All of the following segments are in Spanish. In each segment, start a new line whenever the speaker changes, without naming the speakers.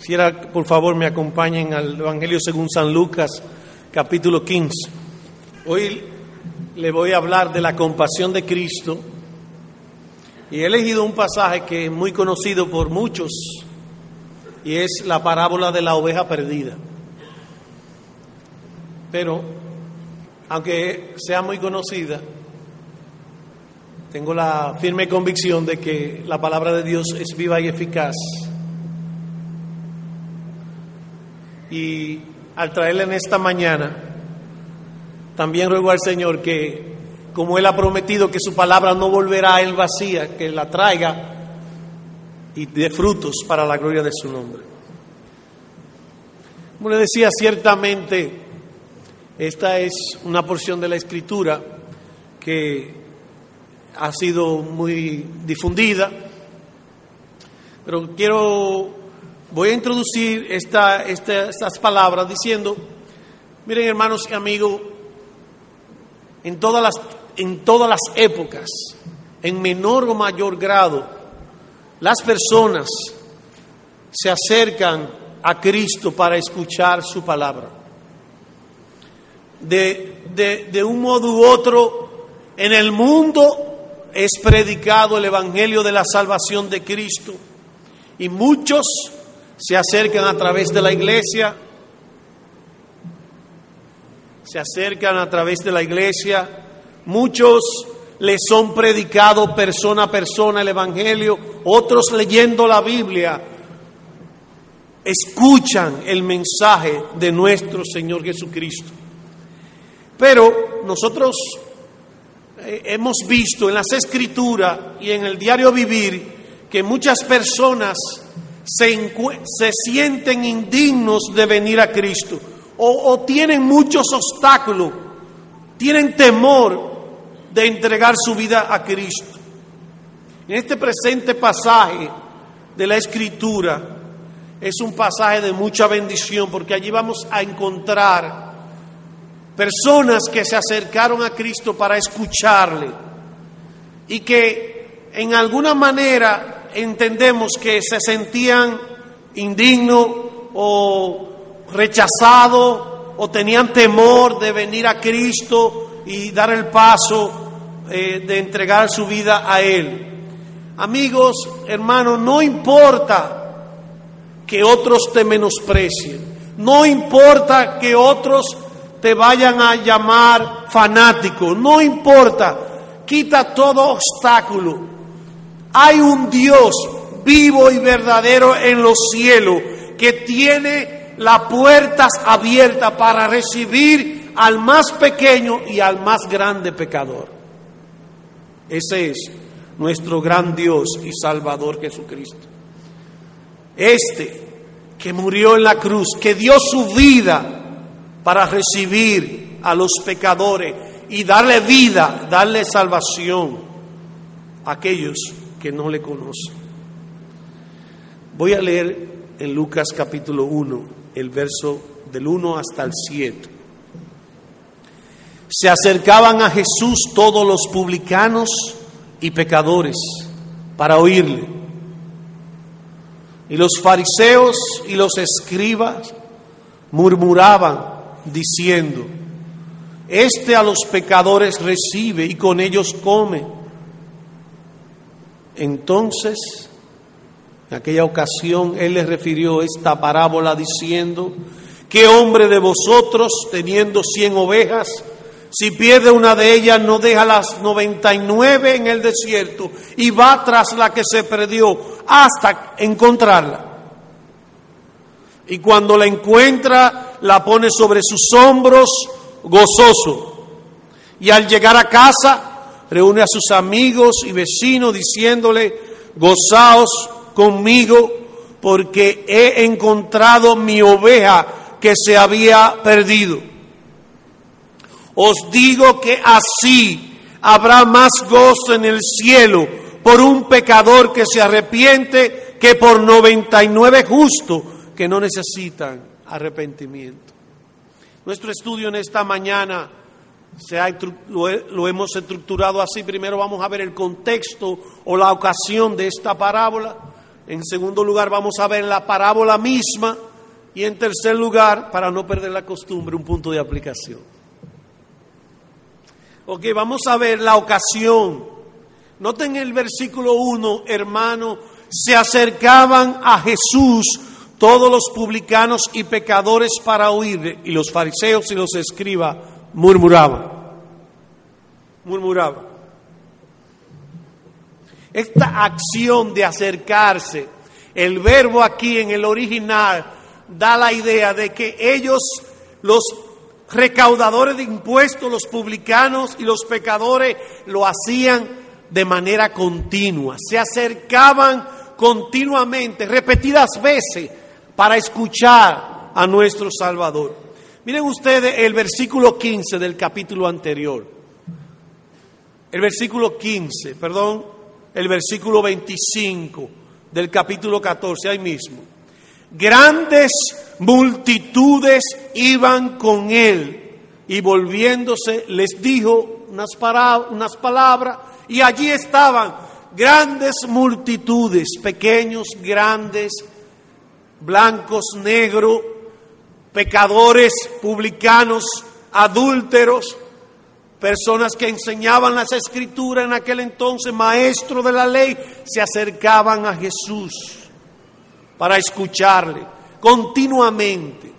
Quisiera, por favor, me acompañen al Evangelio según San Lucas, capítulo 15. Hoy le voy a hablar de la compasión de Cristo y he elegido un pasaje que es muy conocido por muchos y es la parábola de la oveja perdida. Pero, aunque sea muy conocida, tengo la firme convicción de que la palabra de Dios es viva y eficaz. Y al traerla en esta mañana, también ruego al Señor que, como Él ha prometido que su palabra no volverá a Él vacía, que la traiga y dé frutos para la gloria de su nombre. Como le decía, ciertamente esta es una porción de la Escritura que ha sido muy difundida, pero quiero, voy a introducir esta, estas palabras diciendo, miren hermanos y amigos, en todas, las, en todas las épocas, en menor o mayor grado, las personas se acercan a Cristo para escuchar su palabra. De, de, de un modo u otro, en el mundo es predicado el Evangelio de la salvación de Cristo y muchos se acercan a través de la iglesia, se acercan a través de la iglesia, muchos les son predicados persona a persona el Evangelio, otros leyendo la Biblia, escuchan el mensaje de nuestro Señor Jesucristo. Pero nosotros eh, hemos visto en las escrituras y en el diario vivir que muchas personas se, se sienten indignos de venir a Cristo o, o tienen muchos obstáculos, tienen temor de entregar su vida a Cristo. En este presente pasaje de la escritura es un pasaje de mucha bendición porque allí vamos a encontrar personas que se acercaron a Cristo para escucharle y que en alguna manera entendemos que se sentían indignos o rechazados o tenían temor de venir a Cristo y dar el paso eh, de entregar su vida a Él. Amigos, hermanos, no importa que otros te menosprecien, no importa que otros te vayan a llamar fanático, no importa, quita todo obstáculo. Hay un Dios vivo y verdadero en los cielos que tiene las puertas abiertas para recibir al más pequeño y al más grande pecador. Ese es nuestro gran Dios y Salvador Jesucristo. Este que murió en la cruz, que dio su vida para recibir a los pecadores y darle vida, darle salvación a aquellos que no le conocen. Voy a leer en Lucas capítulo 1, el verso del 1 hasta el 7. Se acercaban a Jesús todos los publicanos y pecadores para oírle. Y los fariseos y los escribas murmuraban diciendo, Este a los pecadores recibe y con ellos come. Entonces, en aquella ocasión, él les refirió esta parábola diciendo, ¿qué hombre de vosotros, teniendo cien ovejas, si pierde una de ellas, no deja las noventa y nueve en el desierto y va tras la que se perdió hasta encontrarla? Y cuando la encuentra, la pone sobre sus hombros gozoso. Y al llegar a casa, reúne a sus amigos y vecinos diciéndole, gozaos conmigo porque he encontrado mi oveja que se había perdido. Os digo que así habrá más gozo en el cielo por un pecador que se arrepiente que por noventa y nueve justos que no necesitan arrepentimiento. Nuestro estudio en esta mañana se ha, lo, hemos estructurado así. Primero vamos a ver el contexto o la ocasión de esta parábola. En segundo lugar, vamos a ver la parábola misma. Y en tercer lugar, para no perder la costumbre, un punto de aplicación. Ok, vamos a ver la ocasión. Noten el versículo 1, hermano, se acercaban a Jesús todos los publicanos y pecadores para oírle, y los fariseos y los escribas murmuraban. Murmuraban. Esta acción de acercarse, el verbo aquí en el original da la idea de que ellos, los recaudadores de impuestos, los publicanos y los pecadores, lo hacían de manera continua, se acercaban continuamente, repetidas veces, para escuchar a nuestro Salvador. Miren ustedes el versículo 15 del capítulo anterior. El versículo 15, perdón, el versículo 25 del capítulo 14, ahí mismo. Grandes multitudes iban con él y volviéndose les dijo unas, unas palabras y allí estaban grandes multitudes, pequeños, grandes, blancos, negros, pecadores, publicanos, adúlteros, personas que enseñaban las escrituras en aquel entonces, maestros de la ley, se acercaban a Jesús para escucharle continuamente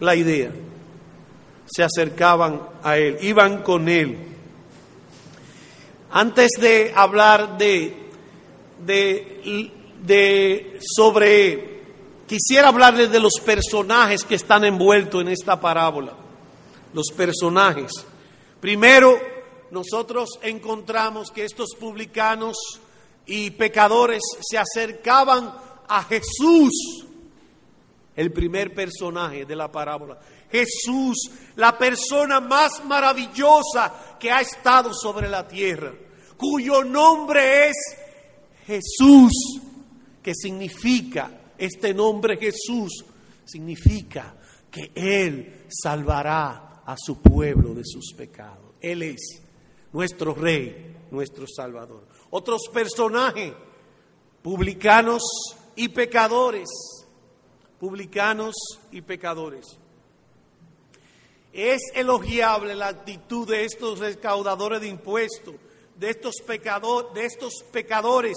la idea. Se acercaban a él, iban con él. Antes de hablar de, de, de sobre, quisiera hablarles de los personajes que están envueltos en esta parábola. Los personajes. Primero, nosotros encontramos que estos publicanos y pecadores se acercaban a Jesús, el primer personaje de la parábola. Jesús, la persona más maravillosa que ha estado sobre la tierra, cuyo nombre es Jesús, que significa, este nombre Jesús, significa que Él salvará a su pueblo de sus pecados. Él es nuestro rey, nuestro salvador. Otros personajes, publicanos y pecadores, publicanos y pecadores. Es elogiable la actitud de estos recaudadores de impuestos, de estos, pecadores, de estos pecadores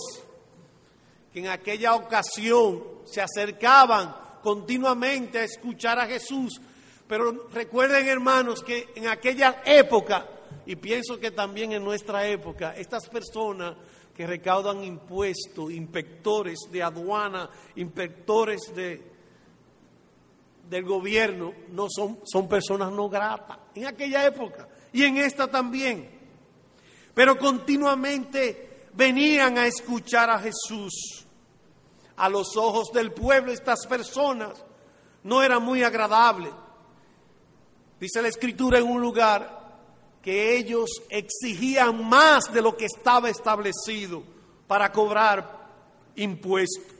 que en aquella ocasión se acercaban continuamente a escuchar a Jesús pero recuerden, hermanos, que en aquella época, y pienso que también en nuestra época, estas personas que recaudan impuestos, inspectores de aduana, inspectores de, del gobierno, no son, son personas no gratas. En aquella época y en esta también. Pero continuamente venían a escuchar a Jesús. A los ojos del pueblo estas personas no eran muy agradables Dice la escritura en un lugar que ellos exigían más de lo que estaba establecido para cobrar impuestos.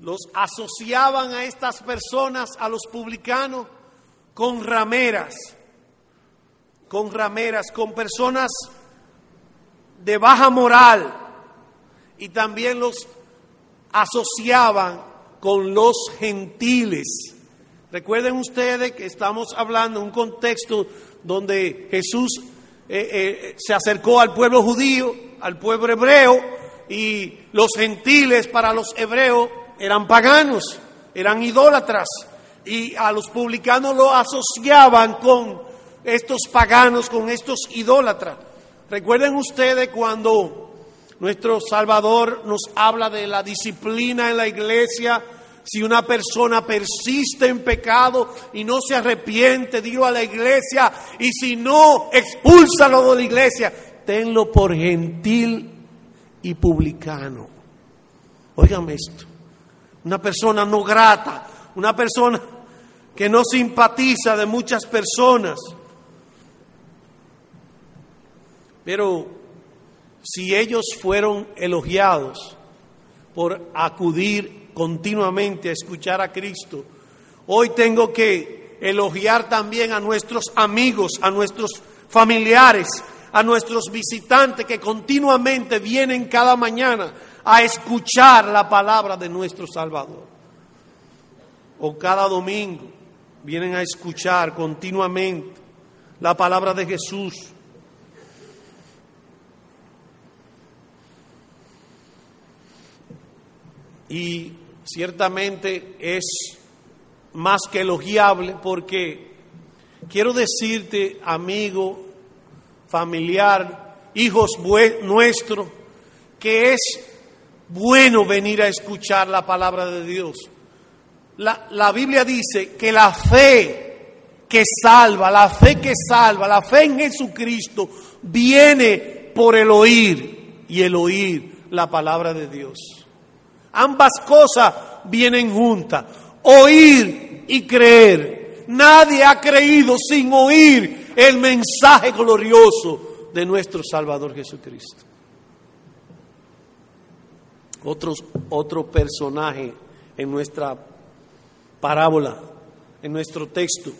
Los asociaban a estas personas, a los publicanos, con rameras, con rameras, con personas de baja moral y también los asociaban con los gentiles Recuerden ustedes que estamos hablando en un contexto donde Jesús eh, eh, se acercó al pueblo judío, al pueblo hebreo, y los gentiles para los hebreos eran paganos, eran idólatras, y a los publicanos lo asociaban con estos paganos, con estos idólatras. Recuerden ustedes cuando nuestro Salvador nos habla de la disciplina en la iglesia, si una persona persiste en pecado y no se arrepiente, dilo a la iglesia, y si no, expúlsalo de la iglesia, tenlo por gentil y publicano. Óigame esto, una persona no grata, una persona que no simpatiza de muchas personas, pero si ellos fueron elogiados por acudir continuamente a escuchar a Cristo, hoy tengo que elogiar también a nuestros amigos, a nuestros familiares, a nuestros visitantes que continuamente vienen cada mañana a escuchar la palabra de nuestro Salvador. O cada domingo vienen a escuchar continuamente la palabra de Jesús. Y ciertamente es más que elogiable porque quiero decirte, amigo, familiar, hijos nuestros, que es bueno venir a escuchar la palabra de Dios. La, la, Biblia dice que la fe que salva, la fe que salva, la fe en Jesucristo viene por el oír y el oír la palabra de Dios. Ambas cosas vienen juntas, oír y creer. Nadie ha creído sin oír el mensaje glorioso de nuestro Salvador Jesucristo. otro personaje en nuestra parábola, en nuestro texto,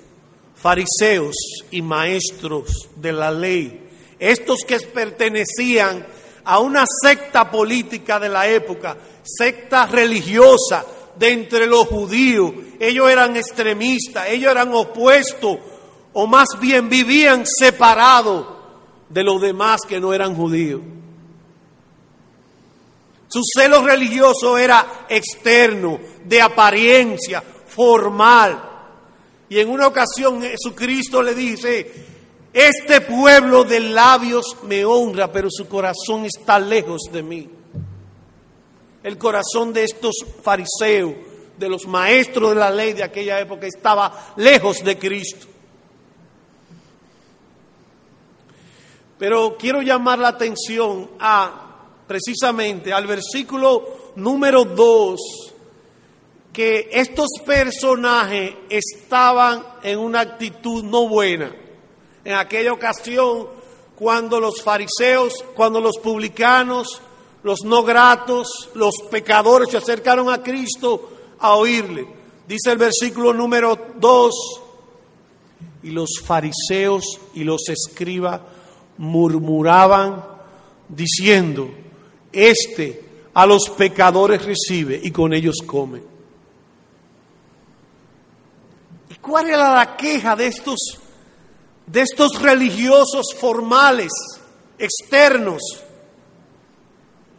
fariseos y maestros de la ley, estos que pertenecían a una secta política de la época, secta religiosa de entre los judíos. Ellos eran extremistas, ellos eran opuestos, o más bien vivían separados de los demás que no eran judíos. Su celo religioso era externo, de apariencia, formal. Y en una ocasión Jesucristo le dice, este pueblo de labios me honra, pero su corazón está lejos de mí. El corazón de estos fariseos, de los maestros de la ley de aquella época, estaba lejos de Cristo. Pero quiero llamar la atención a precisamente al versículo número 2, que estos personajes estaban en una actitud no buena. En aquella ocasión, cuando los fariseos, cuando los publicanos, los no gratos, los pecadores se acercaron a Cristo a oírle. Dice el versículo número 2, y los fariseos y los escribas murmuraban diciendo, este a los pecadores recibe y con ellos come. ¿Y cuál era la queja de estos, de estos religiosos formales, externos?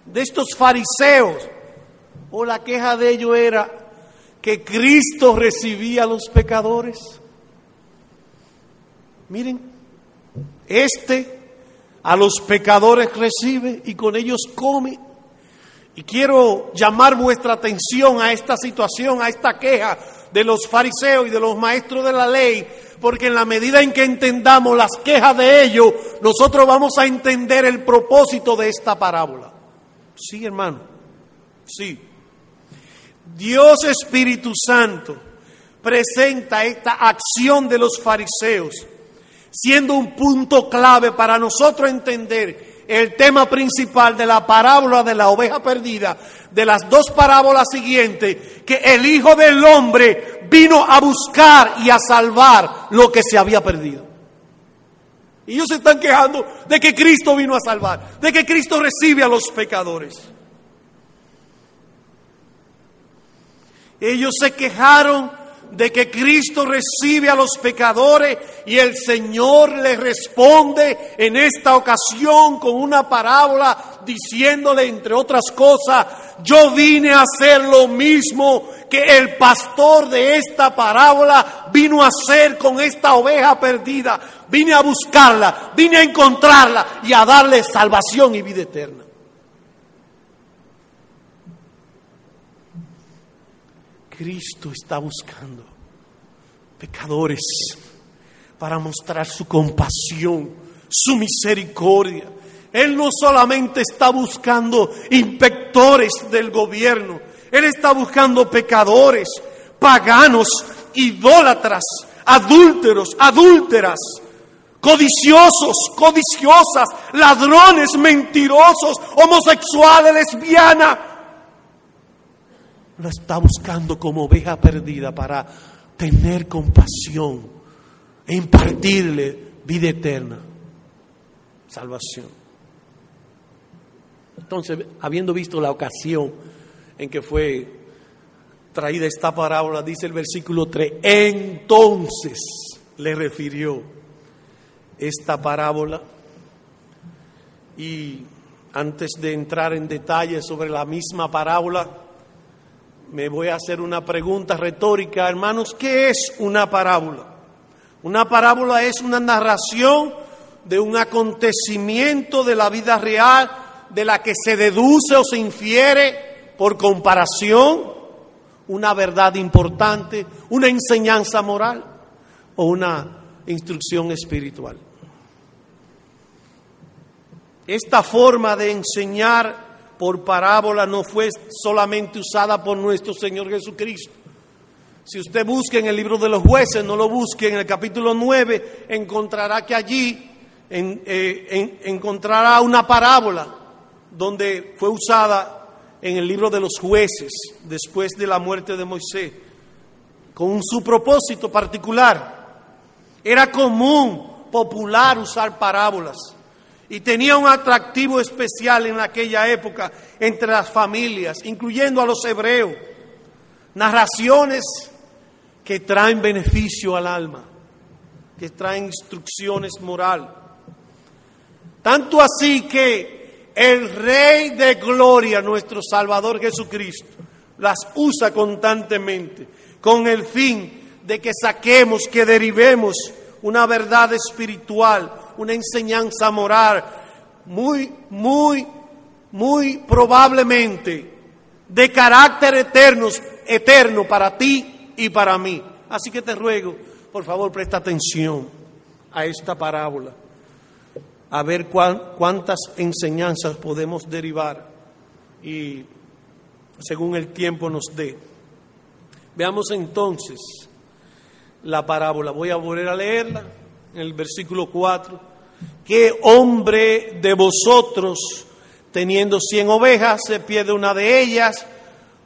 de estos fariseos, o la queja de ellos era que Cristo recibía a los pecadores. Miren, este a los pecadores recibe y con ellos come. Y quiero llamar vuestra atención a esta situación, a esta queja de los fariseos y de los maestros de la ley, porque en la medida en que entendamos las quejas de ellos, nosotros vamos a entender el propósito de esta parábola. Sí, hermano. Sí. Dios Espíritu Santo presenta esta acción de los fariseos siendo un punto clave para nosotros entender el tema principal de la parábola de la oveja perdida, de las dos parábolas siguientes, que el Hijo del Hombre vino a buscar y a salvar lo que se había perdido. Y ellos se están quejando de que Cristo vino a salvar, de que Cristo recibe a los pecadores. Ellos se quejaron de que Cristo recibe a los pecadores y el Señor le responde en esta ocasión con una parábola diciéndole, entre otras cosas, yo vine a hacer lo mismo que el pastor de esta parábola vino a hacer con esta oveja perdida. Vine a buscarla, vine a encontrarla y a darle salvación y vida eterna. Cristo está buscando pecadores para mostrar su compasión, su misericordia. Él no solamente está buscando inspectores del gobierno, Él está buscando pecadores, paganos, idólatras, adúlteros, adúlteras, codiciosos, codiciosas, ladrones, mentirosos, homosexuales, lesbianas está buscando como oveja perdida para tener compasión e impartirle vida eterna, salvación. Entonces, habiendo visto la ocasión en que fue traída esta parábola, dice el versículo 3, entonces le refirió esta parábola y antes de entrar en detalles sobre la misma parábola, me voy a hacer una pregunta retórica, hermanos, ¿qué es una parábola? Una parábola es una narración de un acontecimiento de la vida real de la que se deduce o se infiere por comparación una verdad importante, una enseñanza moral o una instrucción espiritual. Esta forma de enseñar por parábola no fue solamente usada por nuestro Señor Jesucristo. Si usted busca en el libro de los jueces, no lo busque en el capítulo 9, encontrará que allí eh, encontrará una parábola donde fue usada en el libro de los jueces después de la muerte de Moisés, con su propósito particular. Era común, popular usar parábolas y tenía un atractivo especial en aquella época entre las familias, incluyendo a los hebreos. Narraciones que traen beneficio al alma, que traen instrucciones moral. Tanto así que el Rey de Gloria, nuestro Salvador Jesucristo, las usa constantemente con el fin de que saquemos, que derivemos una verdad espiritual una enseñanza moral muy, muy, muy probablemente de carácter eterno, eterno para ti y para mí. Así que te ruego, por favor, presta atención a esta parábola, a ver cuántas enseñanzas podemos derivar y según el tiempo nos dé. Veamos entonces la parábola. Voy a volver a leerla en el versículo 4. ¿Qué hombre de vosotros, teniendo cien ovejas, se pierde una de ellas,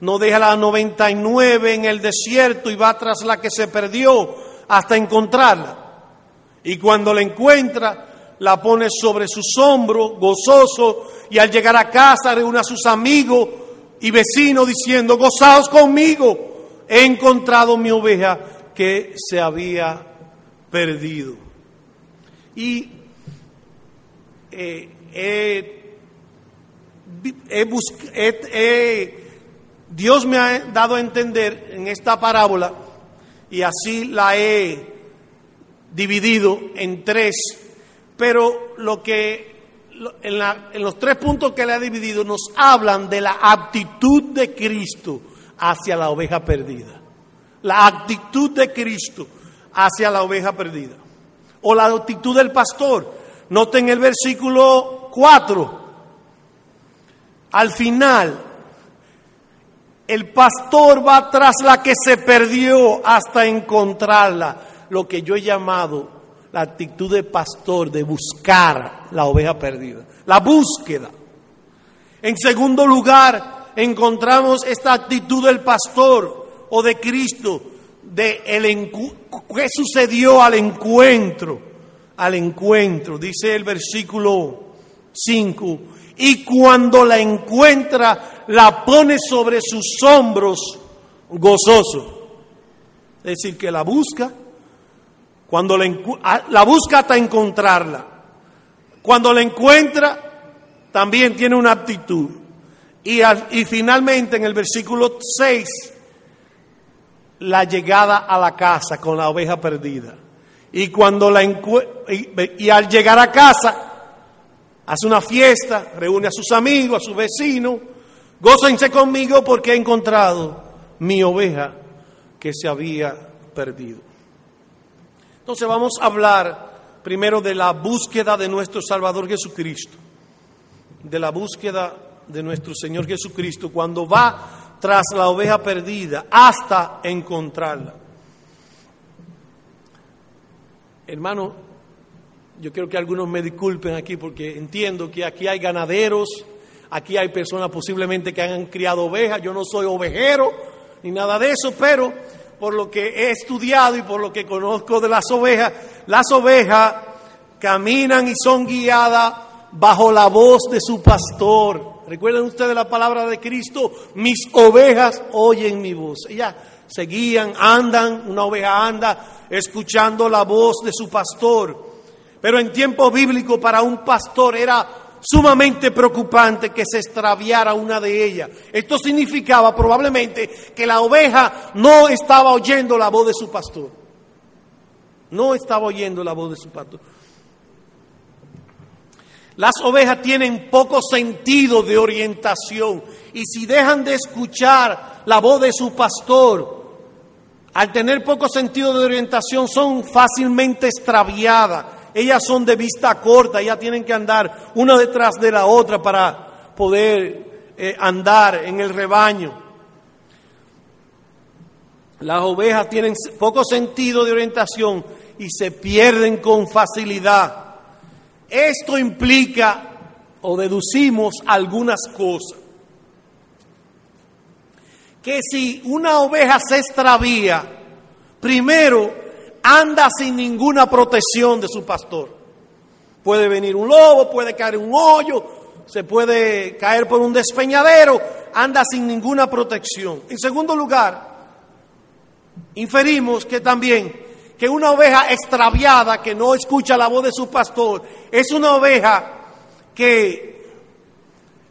no deja la noventa y nueve en el desierto y va tras la que se perdió hasta encontrarla? Y cuando la encuentra, la pone sobre sus hombros, gozoso, y al llegar a casa reúne a sus amigos y vecinos diciendo, gozaos conmigo, he encontrado mi oveja que se había perdido. Y Dios me ha dado a entender en esta parábola, y así la he dividido en tres, pero lo que en, en los tres puntos que le ha dividido nos hablan de la actitud de Cristo hacia la oveja perdida. La actitud de Cristo hacia la oveja perdida. O la actitud del pastor. Noten el versículo 4. Al final, el pastor va tras la que se perdió hasta encontrarla. Lo que yo he llamado la actitud de pastor de buscar la oveja perdida. La búsqueda. En segundo lugar, encontramos esta actitud del pastor o de Cristo de el qué sucedió al encuentro al encuentro, dice el versículo 5, y cuando la encuentra, la pone sobre sus hombros gozoso. Es decir, que la busca, cuando la, la busca hasta encontrarla. Cuando la encuentra, también tiene una actitud. Y, y finalmente en el versículo 6, la llegada a la casa con la oveja perdida. Y cuando la y, al llegar a casa, hace una fiesta, reúne a sus amigos, a sus vecinos, gócense conmigo porque he encontrado mi oveja que se había perdido. Entonces vamos a hablar primero de la búsqueda de nuestro Salvador Jesucristo, de la búsqueda de nuestro Señor Jesucristo cuando va tras la oveja perdida hasta encontrarla. Hermano, yo quiero que algunos me disculpen aquí porque entiendo que aquí hay ganaderos, aquí hay personas posiblemente que han criado ovejas, yo no soy ovejero ni nada de eso, pero por lo que he estudiado y por lo que conozco de las ovejas, las ovejas caminan y son guiadas bajo la voz de su pastor. Recuerden ustedes la palabra de Cristo, mis ovejas oyen mi voz. Ellas seguían, andan, una oveja anda escuchando la voz de su pastor. Pero en tiempo bíblico para un pastor era sumamente preocupante que se extraviara una de ellas. Esto significaba probablemente que la oveja no estaba oyendo la voz de su pastor. No estaba oyendo la voz de su pastor. Las ovejas tienen poco sentido de orientación y si dejan de escuchar la voz de su pastor, al tener poco sentido de orientación son fácilmente extraviadas. Ellas son de vista corta, ellas tienen que andar una detrás de la otra para poder eh, andar en el rebaño. Las ovejas tienen poco sentido de orientación y se pierden con facilidad. Esto implica o deducimos algunas cosas. Que si una oveja se extravía, primero anda sin ninguna protección de su pastor. Puede venir un lobo, puede caer un hoyo, se puede caer por un despeñadero, anda sin ninguna protección. En segundo lugar, inferimos que también que una oveja extraviada que no escucha la voz de su pastor es una oveja que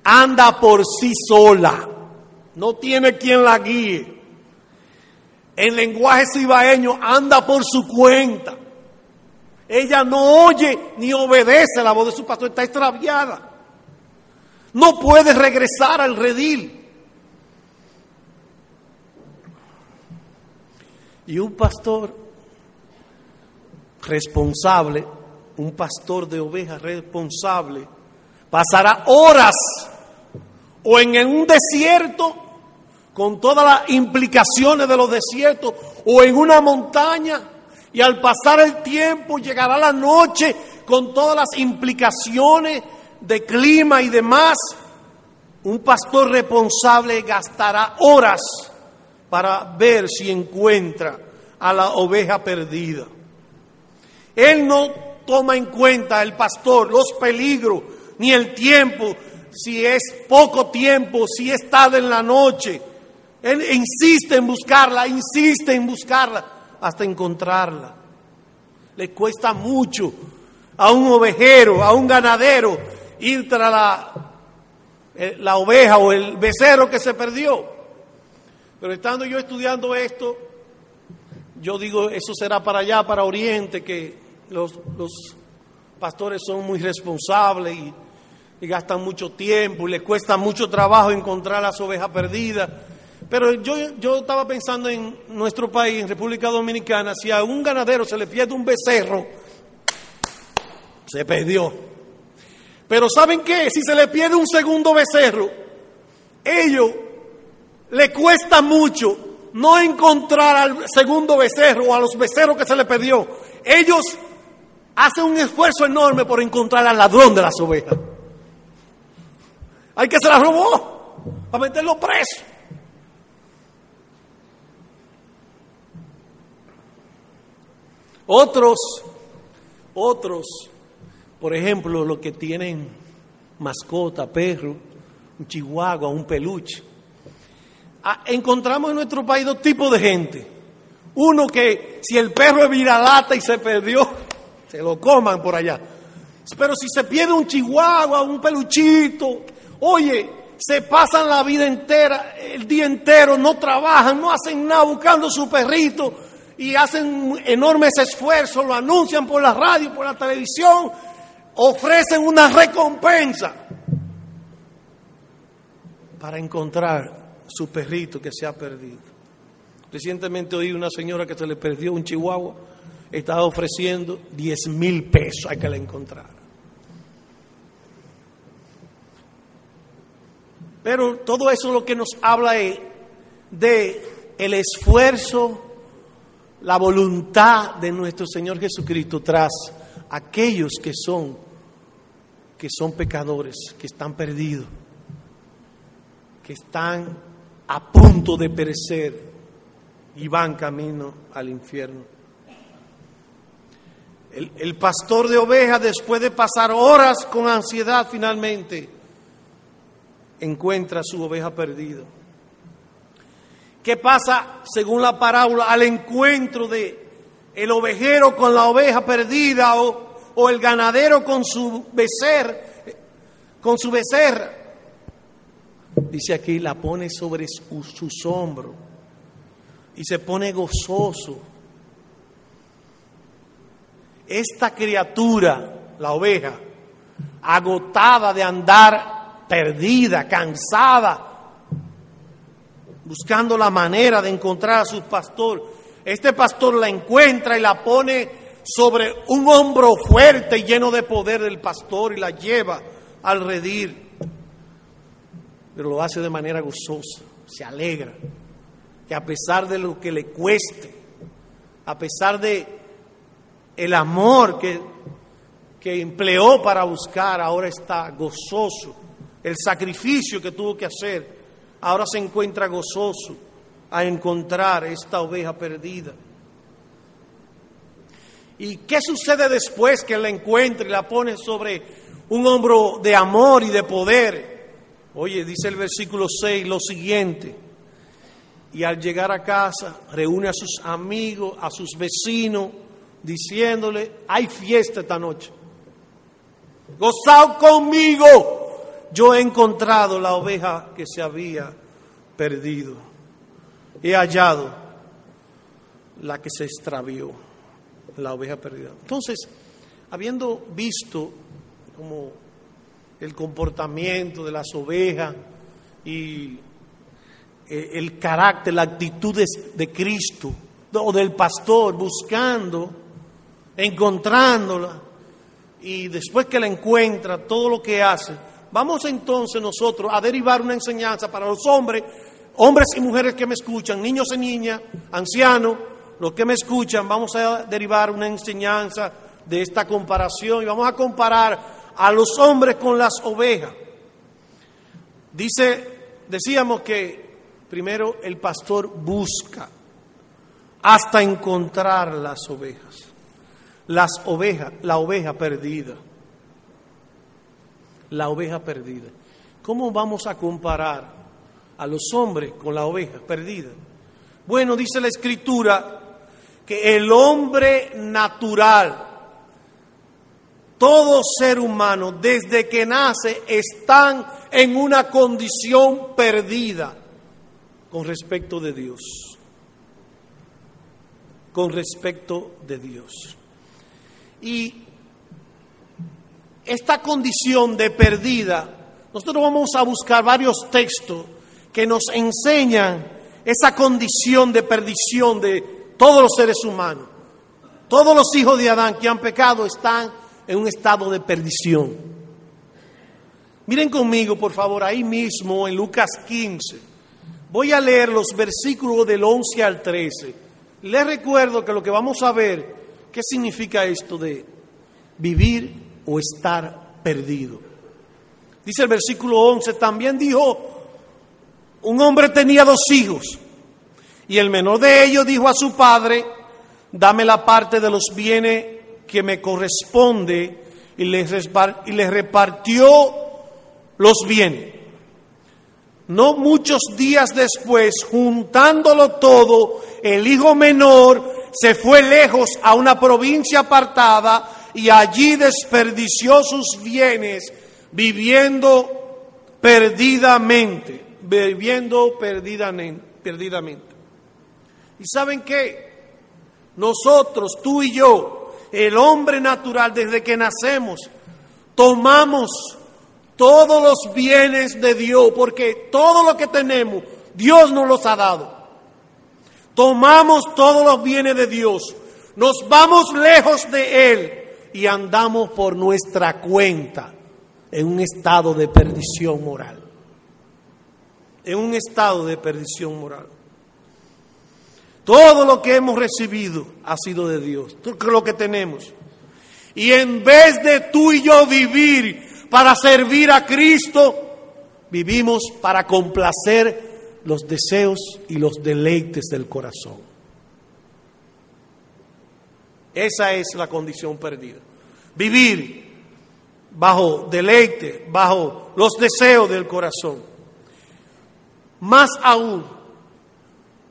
anda por sí sola, no tiene quien la guíe. En lenguaje cibaeño anda por su cuenta. Ella no oye ni obedece la voz de su pastor, está extraviada. No puede regresar al redil. Y un pastor responsable, un pastor de ovejas responsable, pasará horas o en un desierto con todas las implicaciones de los desiertos o en una montaña y al pasar el tiempo llegará la noche con todas las implicaciones de clima y demás. Un pastor responsable gastará horas para ver si encuentra a la oveja perdida. Él no toma en cuenta el pastor los peligros ni el tiempo, si es poco tiempo, si es tarde en la noche. Él insiste en buscarla, insiste en buscarla hasta encontrarla. Le cuesta mucho a un ovejero, a un ganadero, ir tras la, eh, la oveja o el becerro que se perdió. Pero estando yo estudiando esto, yo digo, eso será para allá, para Oriente, que los, pastores son muy responsables y, gastan mucho tiempo y les cuesta mucho trabajo encontrar las ovejas perdidas. Pero yo, yo estaba pensando en nuestro país, en República Dominicana, si a un ganadero se le pierde un becerro, se perdió. Pero ¿saben qué? Si se le pierde un segundo becerro, ellos le cuesta mucho no encontrar al segundo becerro o a los becerros que se le perdió. Ellos hace un esfuerzo enorme por encontrar al ladrón de las ovejas. Hay que se la robó para meterlo preso. Otros, otros, por ejemplo, los que tienen mascota, perro, un chihuahua, un peluche. Ah, encontramos en nuestro país dos tipos de gente. Uno que si el perro es viralata y se perdió, se lo coman por allá. Pero si se pierde un chihuahua, un peluchito, oye, se pasan la vida entera, el día entero, no trabajan, no hacen nada buscando su perrito y hacen enormes esfuerzos, lo anuncian por la radio, por la televisión, ofrecen una recompensa para encontrar su perrito que se ha perdido. Recientemente oí una señora que se le perdió un chihuahua estaba ofreciendo 10 mil pesos a que la encontrara. Pero todo eso lo que nos habla es de el esfuerzo, la voluntad de nuestro Señor Jesucristo tras aquellos que son que son pecadores, que están perdidos, que están a punto de perecer y van camino al infierno. El, pastor de ovejas, después de pasar horas con ansiedad finalmente, encuentra su oveja perdida. ¿Qué pasa según la parábola al encuentro de el ovejero con la oveja perdida o, el ganadero con su becer, con su becerra? Dice aquí, la pone sobre sus hombros y se pone gozoso. Esta criatura, la oveja, agotada de andar perdida, cansada, buscando la manera de encontrar a su pastor. Este pastor la encuentra y la pone sobre un hombro fuerte y lleno de poder del pastor y la lleva al redir. Pero lo hace de manera gozosa, se alegra, que a pesar de lo que le cueste, a pesar de el amor que, que empleó para buscar, ahora está gozoso. El sacrificio que tuvo que hacer ahora se encuentra gozoso a encontrar esta oveja perdida. ¿Y qué sucede después que la encuentra y la pone sobre un hombro de amor y de poder? Oye, dice el versículo 6 lo siguiente. Y al llegar a casa, reúne a sus amigos, a sus vecinos, diciéndole, hay fiesta esta noche. Gozado conmigo yo he encontrado la oveja que se había perdido. He hallado la que se extravió, la oveja perdida. Entonces, habiendo visto como el comportamiento de las ovejas y eh, el carácter, la actitud de Cristo o del pastor buscando, encontrándola y después que la encuentra, todo lo que hace, Vamos entonces nosotros a derivar una enseñanza para los hombres, hombres y mujeres que me escuchan, niños y niñas, ancianos, los que me escuchan, vamos a derivar una enseñanza de esta comparación y vamos a comparar a los hombres con las ovejas. Dice, decíamos que primero el pastor busca hasta encontrar las ovejas. Las ovejas, la oveja perdida la oveja perdida. ¿Cómo vamos a comparar a los hombres con la oveja perdida? Bueno, dice la escritura que el hombre natural, todo ser humano, desde que nace, están en una condición perdida con respecto de Dios. Con respecto de Dios. Y esta condición de perdida, nosotros vamos a buscar varios textos que nos enseñan esa condición de perdición de todos los seres humanos. Todos los hijos de Adán que han pecado están en un estado de perdición. Miren conmigo, por favor, ahí mismo en Lucas 15. Voy a leer los versículos del 11 al 13. Les recuerdo que lo que vamos a ver, ¿qué significa esto de vivir o estar perdido. Dice el versículo 11, también dijo, un hombre tenía dos hijos y el menor de ellos dijo a su padre, dame la parte de los bienes que me corresponde y les, repartió los bienes. No muchos días después, juntándolo todo, el hijo menor se fue lejos a una provincia apartada y allí desperdició sus bienes viviendo perdidamente, viviendo perdidamente. ¿Y saben qué? Nosotros, tú y yo, el hombre natural, desde que nacemos, tomamos todos los bienes de Dios, porque todo lo que tenemos, Dios nos los ha dado. Tomamos todos los bienes de Dios, nos vamos lejos de Él y andamos por nuestra cuenta en un estado de perdición moral. En un estado de perdición moral. Todo lo que hemos recibido ha sido de Dios, todo lo que tenemos. Y en vez de tú y yo vivir para servir a Cristo, vivimos para complacer los deseos y los deleites del corazón. Esa es la condición perdida. Vivir bajo deleite, bajo los deseos del corazón. Más aún,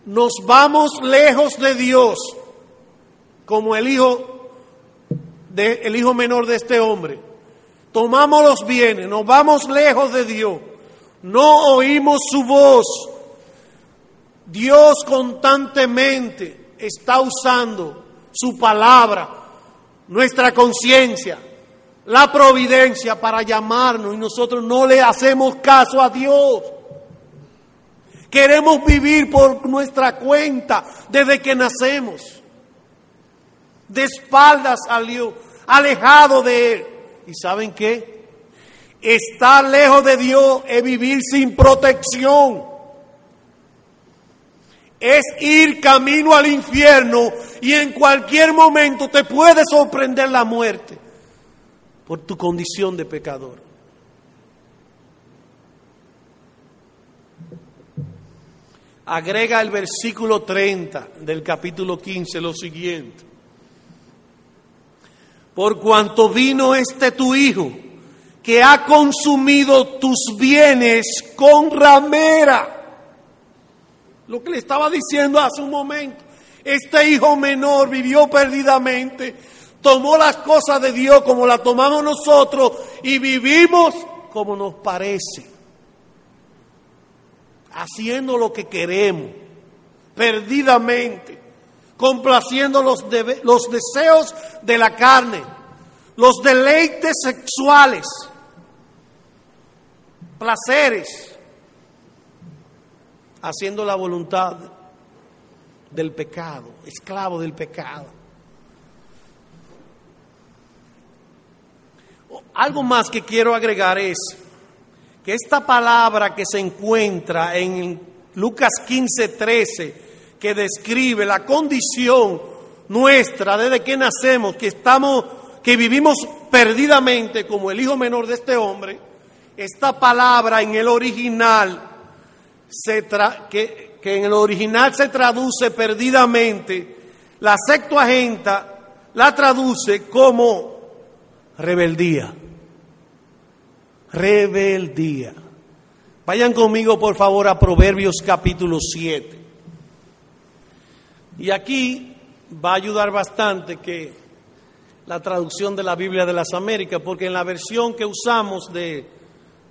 nos vamos lejos de Dios, como el hijo, de, el hijo menor de este hombre. Tomamos los bienes, nos vamos lejos de Dios, no oímos su voz. Dios constantemente está usando su palabra, nuestra conciencia, la providencia para llamarnos y nosotros no le hacemos caso a Dios. Queremos vivir por nuestra cuenta desde que nacemos, de espaldas a Dios, alejado de Él. ¿Y saben qué? Estar lejos de Dios es vivir sin protección. Es ir camino al infierno y en cualquier momento te puede sorprender la muerte por tu condición de pecador. Agrega el versículo 30 del capítulo 15 lo siguiente. Por cuanto vino este tu hijo, que ha consumido tus bienes con ramera. Lo que le estaba diciendo hace un momento. Este hijo menor vivió perdidamente, tomó las cosas de Dios como las tomamos nosotros y vivimos como nos parece haciendo lo que queremos, perdidamente, complaciendo los, los deseos de la carne, los deleites sexuales, placeres, haciendo la voluntad del pecado, esclavo del pecado. Algo más que quiero agregar es que esta palabra que se encuentra en Lucas 15, 13, que describe la condición nuestra desde que nacemos, que estamos, que vivimos perdidamente como el hijo menor de este hombre, esta palabra en el original, se que, en el original se traduce perdidamente, la Septuaginta la traduce como rebeldía rebeldía. Vayan conmigo, por favor, a Proverbios capítulo 7. Y aquí va a ayudar bastante que la traducción de la Biblia de las Américas, porque en la versión que usamos de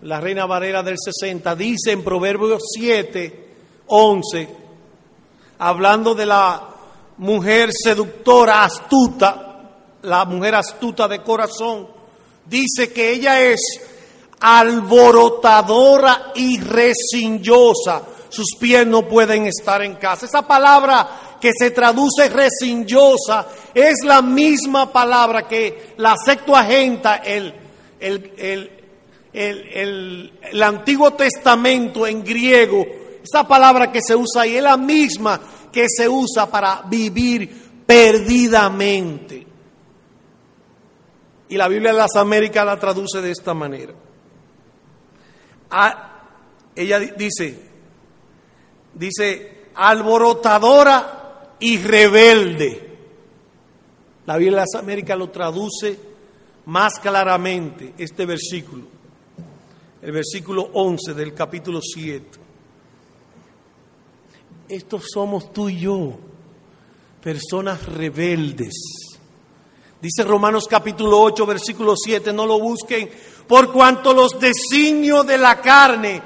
la Reina Varela del 60 dice en Proverbios 7, 11, hablando de la mujer seductora, astuta, la mujer astuta de corazón, dice que ella es alborotadora y resinyosa. Sus pies no pueden estar en casa. Esa palabra que se traduce resinyosa es la misma palabra que la Septuaginta, el, el, el, el, el Antiguo Testamento en griego, esa palabra que se usa ahí es la misma que se usa para vivir perdidamente. Y la Biblia de las Américas la traduce de esta manera ella dice, dice, alborotadora y rebelde. La Biblia de las Américas lo traduce más claramente este versículo, el versículo 11 del capítulo 7. Estos somos tú y yo, personas rebeldes. Dice Romanos capítulo 8, versículo 7, no lo busquen por cuanto los designios de la carne,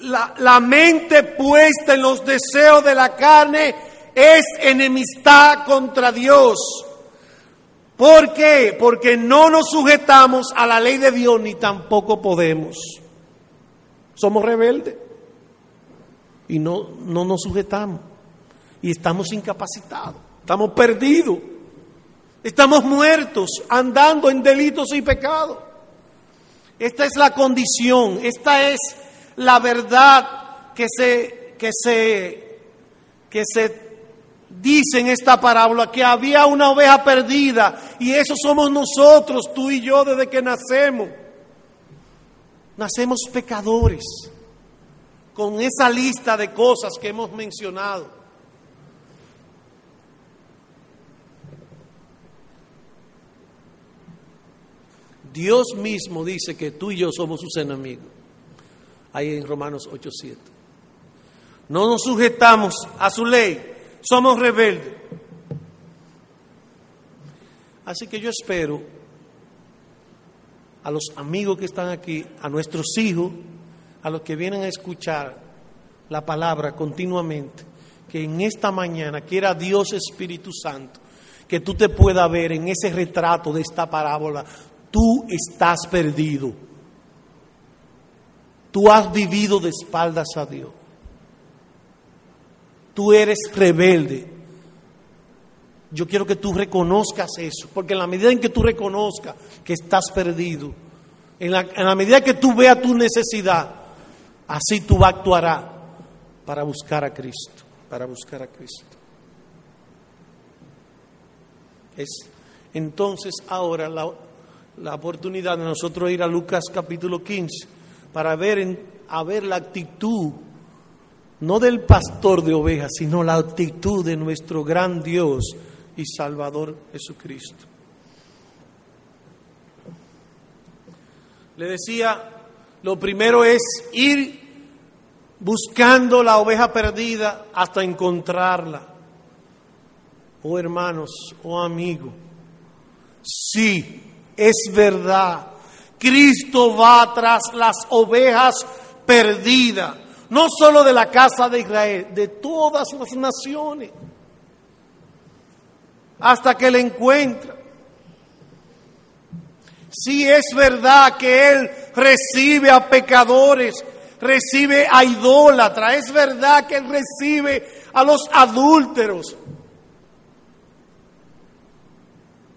la, mente puesta en los deseos de la carne es enemistad contra Dios. ¿Por qué? Porque no nos sujetamos a la ley de Dios ni tampoco podemos. Somos rebeldes y no, no nos sujetamos y estamos incapacitados, estamos perdidos, estamos muertos andando en delitos y pecados. Esta es la condición, esta es la verdad que se, que se, que se dice en esta parábola, que había una oveja perdida y eso somos nosotros, tú y yo, desde que nacemos. Nacemos pecadores, con esa lista de cosas que hemos mencionado. Dios mismo dice que tú y yo somos sus enemigos. Ahí en Romanos 8:7. no nos sujetamos a su ley, somos rebeldes. Así que yo espero a los amigos que están aquí, a nuestros hijos, a los que vienen a escuchar la palabra continuamente, que en esta mañana quiera Dios Espíritu Santo, que tú te puedas ver en ese retrato de esta parábola, tú estás perdido. Tú has vivido de espaldas a Dios. Tú eres rebelde. Yo quiero que tú reconozcas eso, porque en la medida en que tú reconozcas que estás perdido, en la, medida que tú veas tu necesidad, así tú actuarás para buscar a Cristo, para buscar a Cristo. Es entonces ahora la, oportunidad de nosotros ir a Lucas capítulo 15 para ver, a ver la actitud, no del pastor de ovejas, sino la actitud de nuestro gran Dios y Salvador Jesucristo. Le decía, lo primero es ir buscando la oveja perdida hasta encontrarla. Oh hermanos, oh amigos, sí, es verdad. Cristo va tras las ovejas perdidas, no solo de la casa de Israel, de todas las naciones, hasta que le encuentra. Si es verdad que Él recibe a pecadores, recibe a idólatras, es verdad que Él recibe a los adúlteros,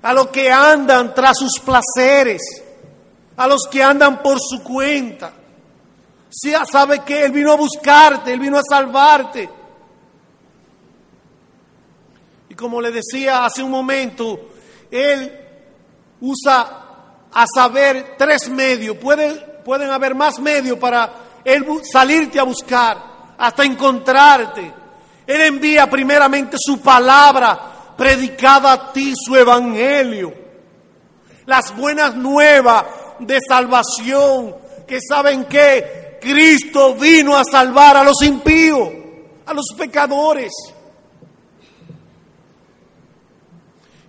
a los que andan tras sus placeres, a los que andan por su cuenta. Si sabe que Él vino a buscarte, Él vino a salvarte. Y como le decía hace un momento, Él usa a saber tres medios. Pueden, pueden haber más medios para Él salirte a buscar, hasta encontrarte. Él envía primeramente su palabra predicada a ti, su evangelio. Las buenas nuevas de salvación, que saben que Cristo vino a salvar a los impíos, a los pecadores.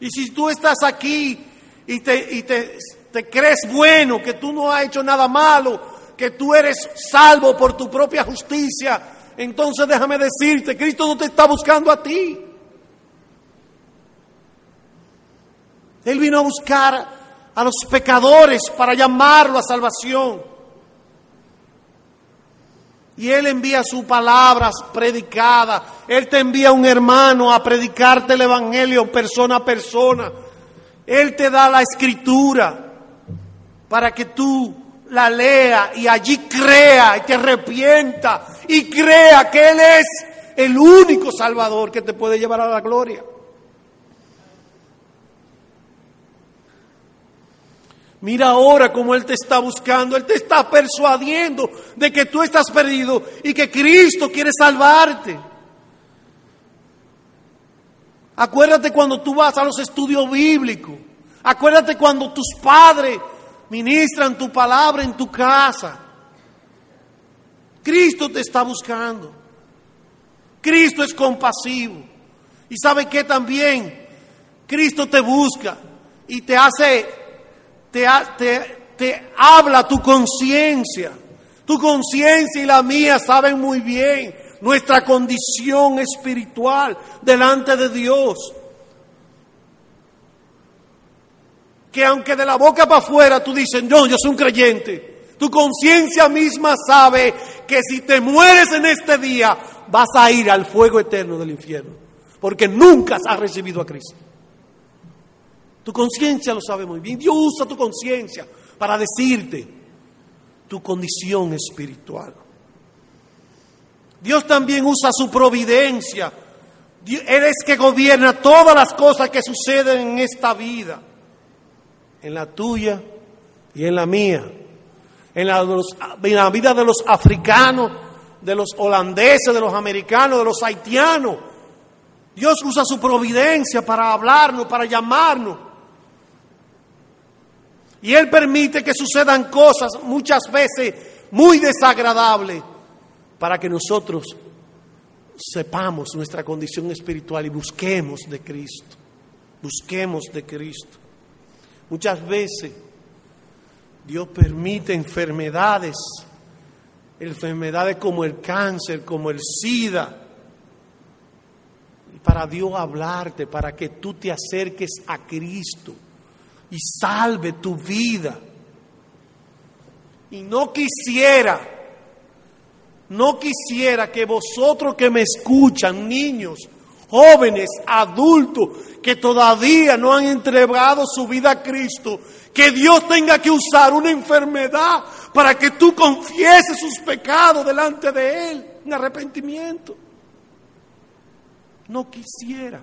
Y si tú estás aquí y te, y te te crees bueno, que tú no has hecho nada malo, que tú eres salvo por tu propia justicia, entonces déjame decirte, Cristo no te está buscando a ti. Él vino a buscar a los pecadores para llamarlo a salvación. Y Él envía sus palabras predicadas. Él te envía un hermano a predicarte el Evangelio persona a persona. Él te da la escritura para que tú la lea y allí crea y te arrepienta y crea que Él es el único Salvador que te puede llevar a la gloria. Mira ahora cómo Él te está buscando, Él te está persuadiendo de que tú estás perdido y que Cristo quiere salvarte. Acuérdate cuando tú vas a los estudios bíblicos, acuérdate cuando tus padres ministran tu palabra en tu casa. Cristo te está buscando. Cristo es compasivo. Y sabe que también Cristo te busca y te hace, te, te, te habla tu conciencia. Tu conciencia y la mía saben muy bien nuestra condición espiritual delante de Dios. que aunque de la boca para afuera tú dices, no, yo soy un creyente, tu conciencia misma sabe que si te mueres en este día vas a ir al fuego eterno del infierno, porque nunca has recibido a Cristo. Tu conciencia lo sabe muy bien. Dios usa tu conciencia para decirte tu condición espiritual. Dios también usa su providencia. Él es que gobierna todas las cosas que suceden en esta vida en la tuya y en la mía, en la, vida de los africanos, de los holandeses, de los americanos, de los haitianos. Dios usa su providencia para hablarnos, para llamarnos. Y Él permite que sucedan cosas muchas veces muy desagradables para que nosotros sepamos nuestra condición espiritual y busquemos de Cristo. Busquemos de Cristo. Muchas veces Dios permite enfermedades, enfermedades como el cáncer, como el SIDA, para Dios hablarte, para que tú te acerques a Cristo y salve tu vida. Y no quisiera, no quisiera que vosotros que me escuchan, niños, jóvenes, adultos, que todavía no han entregado su vida a Cristo, que Dios tenga que usar una enfermedad para que tú confieses sus pecados delante de Él, en arrepentimiento. No quisiera.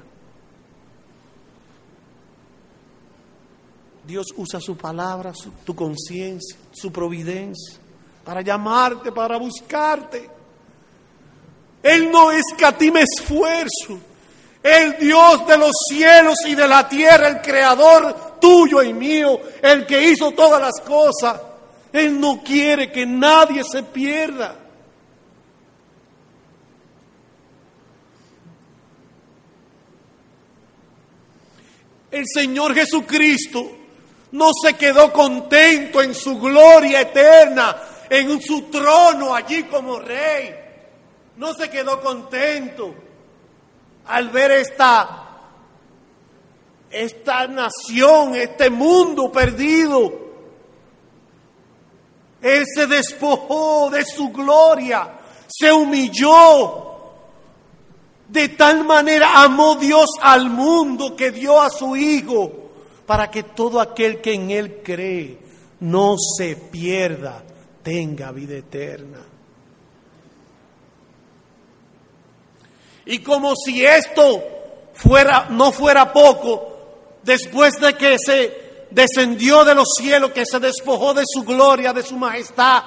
Dios usa su palabra, tu conciencia, su providencia, para llamarte, para buscarte. Él no escatima esfuerzo. El Dios de los cielos y de la tierra, el creador tuyo y mío, el que hizo todas las cosas. Él no quiere que nadie se pierda. El Señor Jesucristo no se quedó contento en su gloria eterna, en su trono allí como rey. No se quedó contento al ver esta esta nación, este mundo perdido. Él se despojó de su gloria, se humilló. De tal manera amó Dios al mundo que dio a su Hijo para que todo aquel que en Él cree no se pierda, tenga vida eterna. Y como si esto fuera, no fuera poco, después de que se descendió de los cielos, que se despojó de su gloria, de su majestad,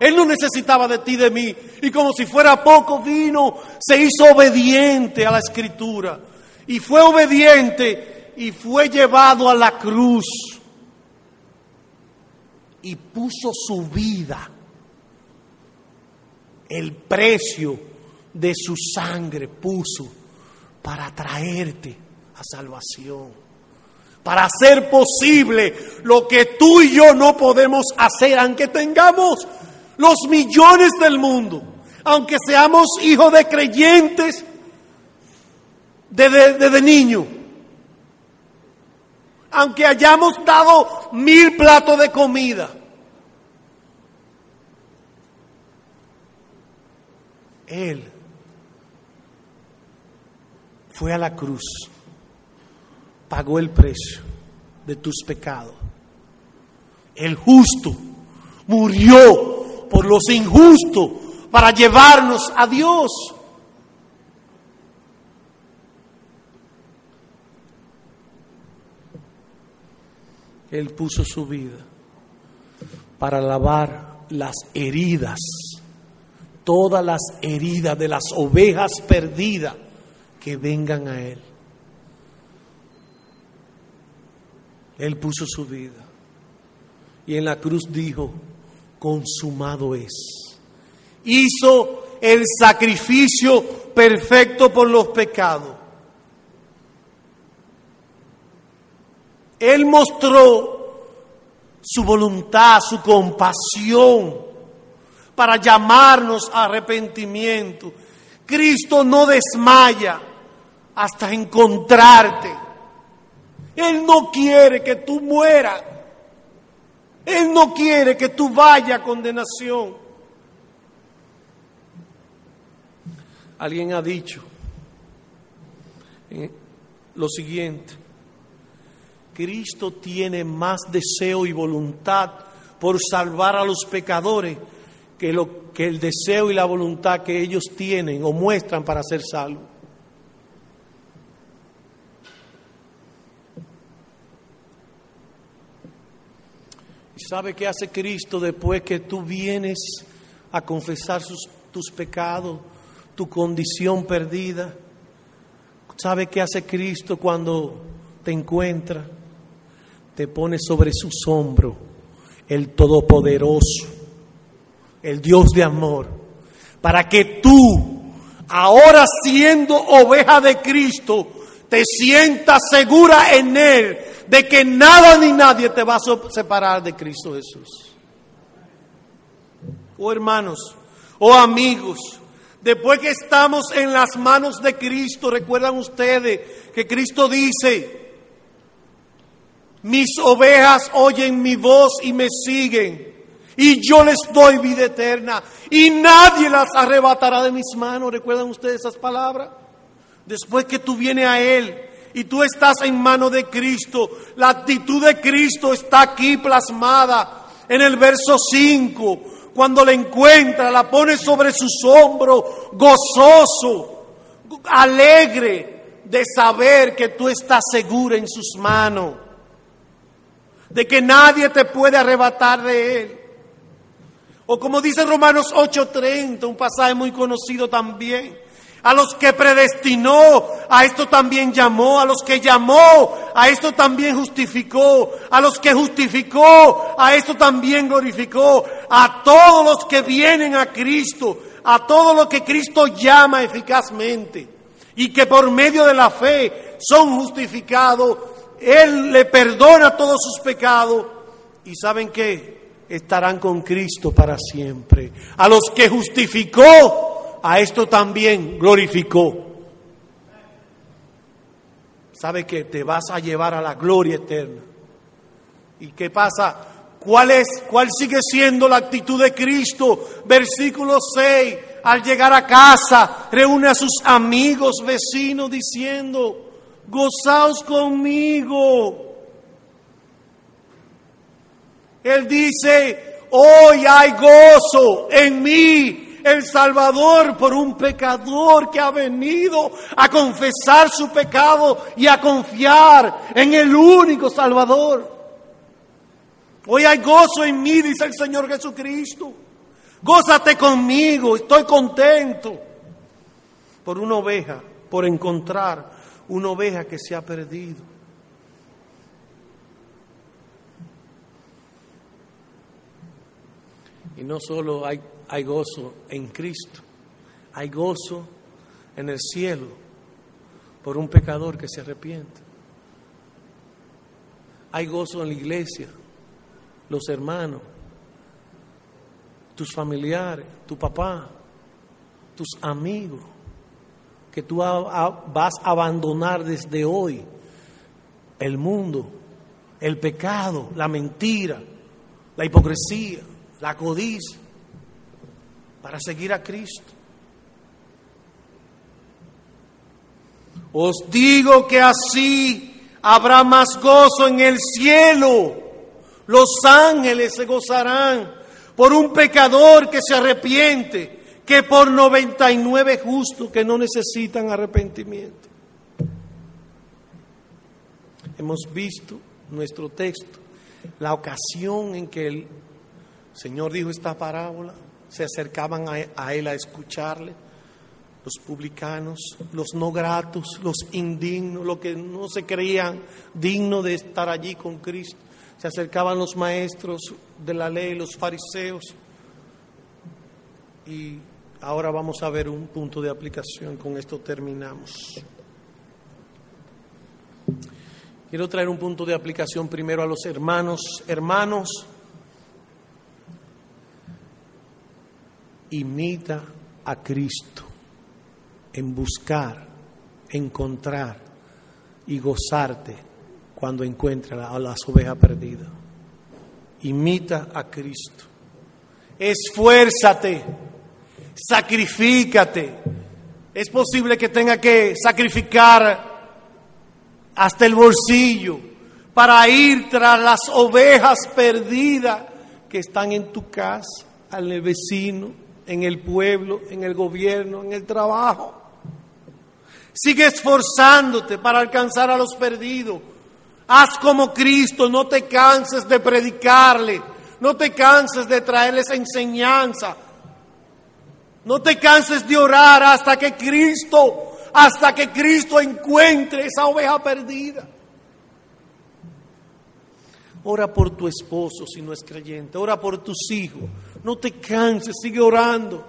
Él no necesitaba de ti, de mí. Y como si fuera poco, vino, se hizo obediente a la escritura. Y fue obediente y fue llevado a la cruz y puso su vida, el precio de su sangre puso para traerte a salvación, para hacer posible lo que tú y yo no podemos hacer, aunque tengamos los millones del mundo, aunque seamos hijos de creyentes desde, desde niño aunque hayamos dado mil platos de comida. Él fue a la cruz, pagó el precio de tus pecados. El justo murió por los injustos para llevarnos a Dios. Él puso su vida para lavar las heridas, todas las heridas de las ovejas perdidas que vengan a Él. Él puso su vida y en la cruz dijo, consumado es. Hizo el sacrificio perfecto por los pecados. Él mostró su voluntad, su compasión para llamarnos a arrepentimiento. Cristo no desmaya hasta encontrarte. Él no quiere que tú mueras. Él no quiere que tú vayas a condenación. Alguien ha dicho lo siguiente. Cristo tiene más deseo y voluntad por salvar a los pecadores que, lo, que el deseo y la voluntad que ellos tienen o muestran para ser salvos. ¿Y sabe qué hace Cristo después que tú vienes a confesar tus pecados, tu condición perdida? ¿Sabe qué hace Cristo cuando te encuentra? Te pone sobre sus hombros el Todopoderoso, el Dios de amor, para que tú ahora siendo oveja de Cristo, te sientas segura en Él de que nada ni nadie te va a separar de Cristo Jesús. Oh hermanos, oh amigos, después que estamos en las manos de Cristo, recuerdan ustedes que Cristo dice, mis ovejas oyen mi voz y me siguen y yo les doy vida eterna y nadie las arrebatará de mis manos. ¿Recuerdan ustedes esas palabras? Después que tú vienes a Él y tú estás en mano de Cristo, la actitud de Cristo está aquí plasmada en el verso 5. Cuando la encuentra, la pone sobre sus hombros, gozoso, alegre de saber que tú estás segura en sus manos, de que nadie te puede arrebatar de Él. O como dice Romanos 8:30, un pasaje muy conocido también. A los que predestinó, a esto también llamó. A los que llamó, a esto también justificó. A los que justificó, a esto también glorificó. A todos los que vienen a Cristo, a todo lo que Cristo llama eficazmente. Y que por medio de la fe son justificados. Él le perdona todos sus pecados. ¿Y saben qué? estarán con Cristo para siempre. A los que justificó, a esto también glorificó. ¿Sabe que te vas a llevar a la gloria eterna? ¿Y qué pasa? ¿Cuál es cuál sigue siendo la actitud de Cristo? Versículo 6. Al llegar a casa, reúne a sus amigos, vecinos diciendo, "Gozaos conmigo." Él dice, hoy hay gozo en mí, el Salvador, por un pecador que ha venido a confesar su pecado y a confiar en el único Salvador. Hoy hay gozo en mí, dice el Señor Jesucristo. Gózate conmigo, estoy contento por una oveja, por encontrar una oveja que se ha perdido. Y no solo hay, hay gozo en Cristo, hay gozo en el cielo por un pecador que se arrepiente. Hay gozo en la iglesia, los hermanos, tus familiares, tu papá, tus amigos, que tú vas a abandonar desde hoy el mundo, el pecado, la mentira, la hipocresía, la codicia, para seguir a Cristo. Os digo que así habrá más gozo en el cielo. Los ángeles se gozarán por un pecador que se arrepiente que por 99 justos que no necesitan arrepentimiento. Hemos visto nuestro texto, la ocasión en que el Señor dijo esta parábola, se acercaban a, él a escucharle, los publicanos, los no gratos, los indignos, los que no se creían dignos de estar allí con Cristo. Se acercaban los maestros de la ley, los fariseos. Y ahora vamos a ver un punto de aplicación, con esto terminamos. Quiero traer un punto de aplicación primero a los hermanos. Hermanos, imita a Cristo en buscar, encontrar y gozarte cuando encuentre a las ovejas perdidas. Imita a Cristo. Esfuérzate, sacrifícate. Es posible que tenga que sacrificar hasta el bolsillo para ir tras las ovejas perdidas que están en tu casa, al vecino, en el pueblo, en el gobierno, en el trabajo. Sigue esforzándote para alcanzar a los perdidos. Haz como Cristo, no te canses de predicarle, no te canses de traerles enseñanza, no te canses de orar hasta que Cristo, hasta que Cristo encuentre esa oveja perdida. Ora por tu esposo si no es creyente, ora por tus hijos, no te canses, sigue orando.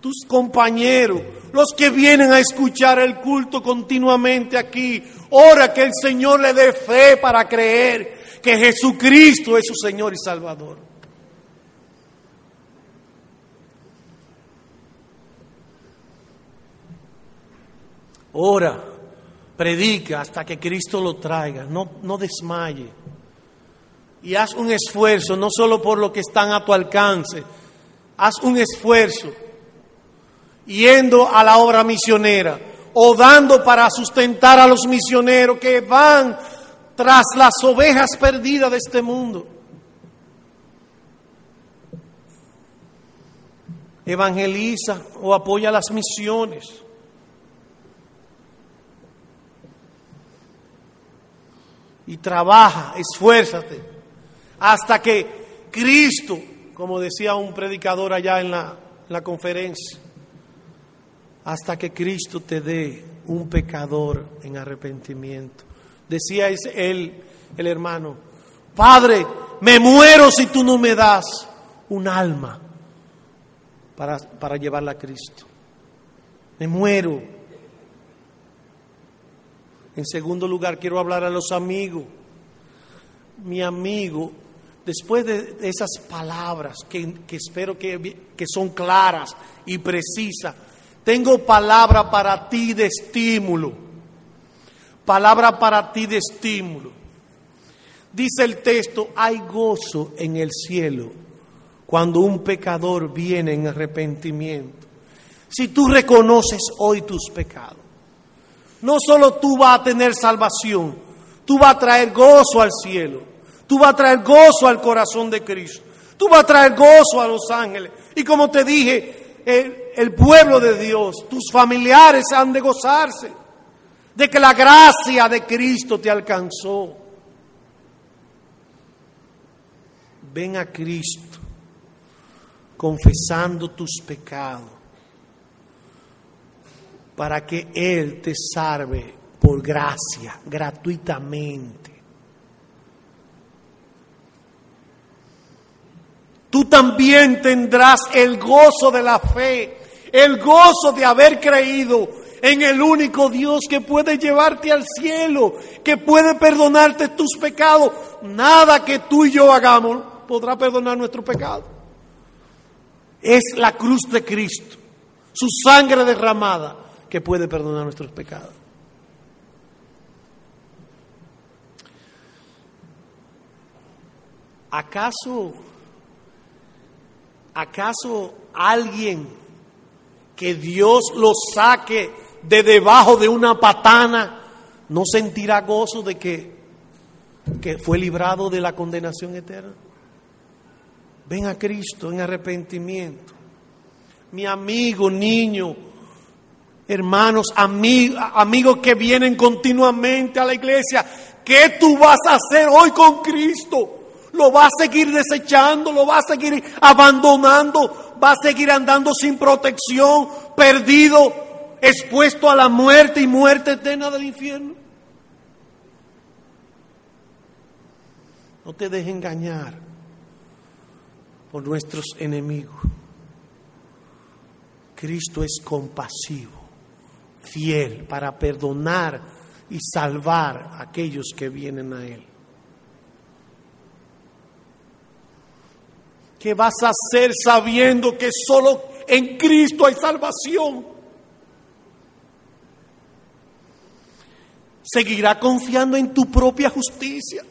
tus compañeros, los que vienen a escuchar el culto continuamente aquí. Ora que el Señor le dé fe para creer que Jesucristo es su Señor y Salvador. Ora, predica hasta que Cristo lo traiga, no, no desmaye. Y haz un esfuerzo, no solo por lo que están a tu alcance, haz un esfuerzo yendo a la obra misionera o dando para sustentar a los misioneros que van tras las ovejas perdidas de este mundo. Evangeliza o apoya las misiones. Y trabaja, esfuérzate, hasta que Cristo, como decía un predicador allá en la, conferencia, hasta que Cristo te dé un pecador en arrepentimiento. Decía él, el hermano, Padre, me muero si tú no me das un alma para, para llevarla a Cristo. Me muero. En segundo lugar, quiero hablar a los amigos. Mi amigo, después de esas palabras que, espero que, que son claras y precisas, tengo palabra para ti de estímulo. Palabra para ti de estímulo. Dice el texto, hay gozo en el cielo cuando un pecador viene en arrepentimiento. Si tú reconoces hoy tus pecados, no solo tú vas a tener salvación, tú vas a traer gozo al cielo, tú vas a traer gozo al corazón de Cristo, tú vas a traer gozo a los ángeles. Y como te dije, el, pueblo de Dios, tus familiares han de gozarse de que la gracia de Cristo te alcanzó. Ven a Cristo confesando tus pecados para que Él te salve por gracia, gratuitamente. tú también tendrás el gozo de la fe, el gozo de haber creído en el único Dios que puede llevarte al cielo, que puede perdonarte tus pecados. Nada que tú y yo hagamos podrá perdonar nuestro pecado. Es la cruz de Cristo, su sangre derramada, que puede perdonar nuestros pecados. ¿Acaso ¿Acaso alguien que Dios lo saque de debajo de una patana no sentirá gozo de que, que fue librado de la condenación eterna? Ven a Cristo en arrepentimiento. Mi amigo, niño, hermanos, amigos, que vienen continuamente a la iglesia, ¿qué tú vas a hacer hoy con Cristo? lo va a seguir desechando, lo va a seguir abandonando, va a seguir andando sin protección, perdido, expuesto a la muerte y muerte eterna del infierno. No te dejes engañar por nuestros enemigos. Cristo es compasivo, fiel para perdonar y salvar a aquellos que vienen a Él. ¿Qué vas a hacer sabiendo que solo en Cristo hay salvación? Seguirá confiando en tu propia justicia.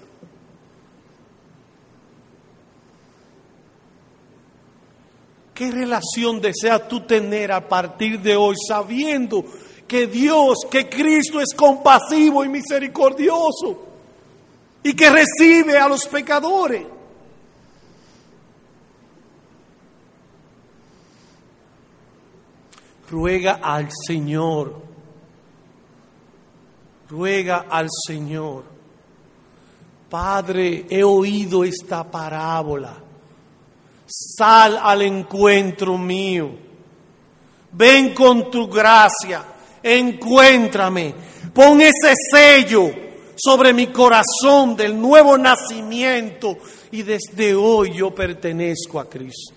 ¿Qué relación deseas tú tener a partir de hoy sabiendo que Dios, que Cristo es compasivo y misericordioso y que recibe a los pecadores? ruega al Señor, ruega al Señor. Padre, he oído esta parábola. Sal al encuentro mío. Ven con tu gracia. Encuéntrame. Pon ese sello sobre mi corazón del nuevo nacimiento y desde hoy yo pertenezco a Cristo.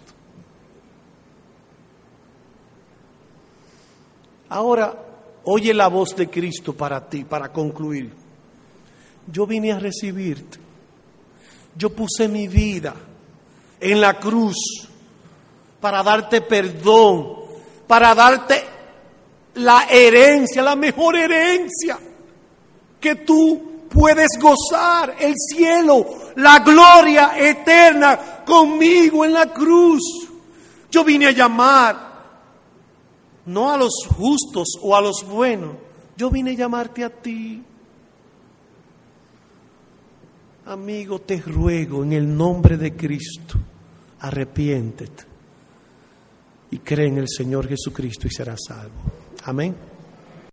Ahora, oye la voz de Cristo para ti, para concluir. Yo vine a recibirte. Yo puse mi vida en la cruz para darte perdón, para darte la herencia, la mejor herencia que tú puedes gozar, el cielo, la gloria eterna conmigo en la cruz. Yo vine a llamar no a los justos o a los buenos, yo vine a llamarte a ti. Amigo, te ruego en el nombre de Cristo, arrepiéntete y cree en el Señor Jesucristo y serás salvo. Amém?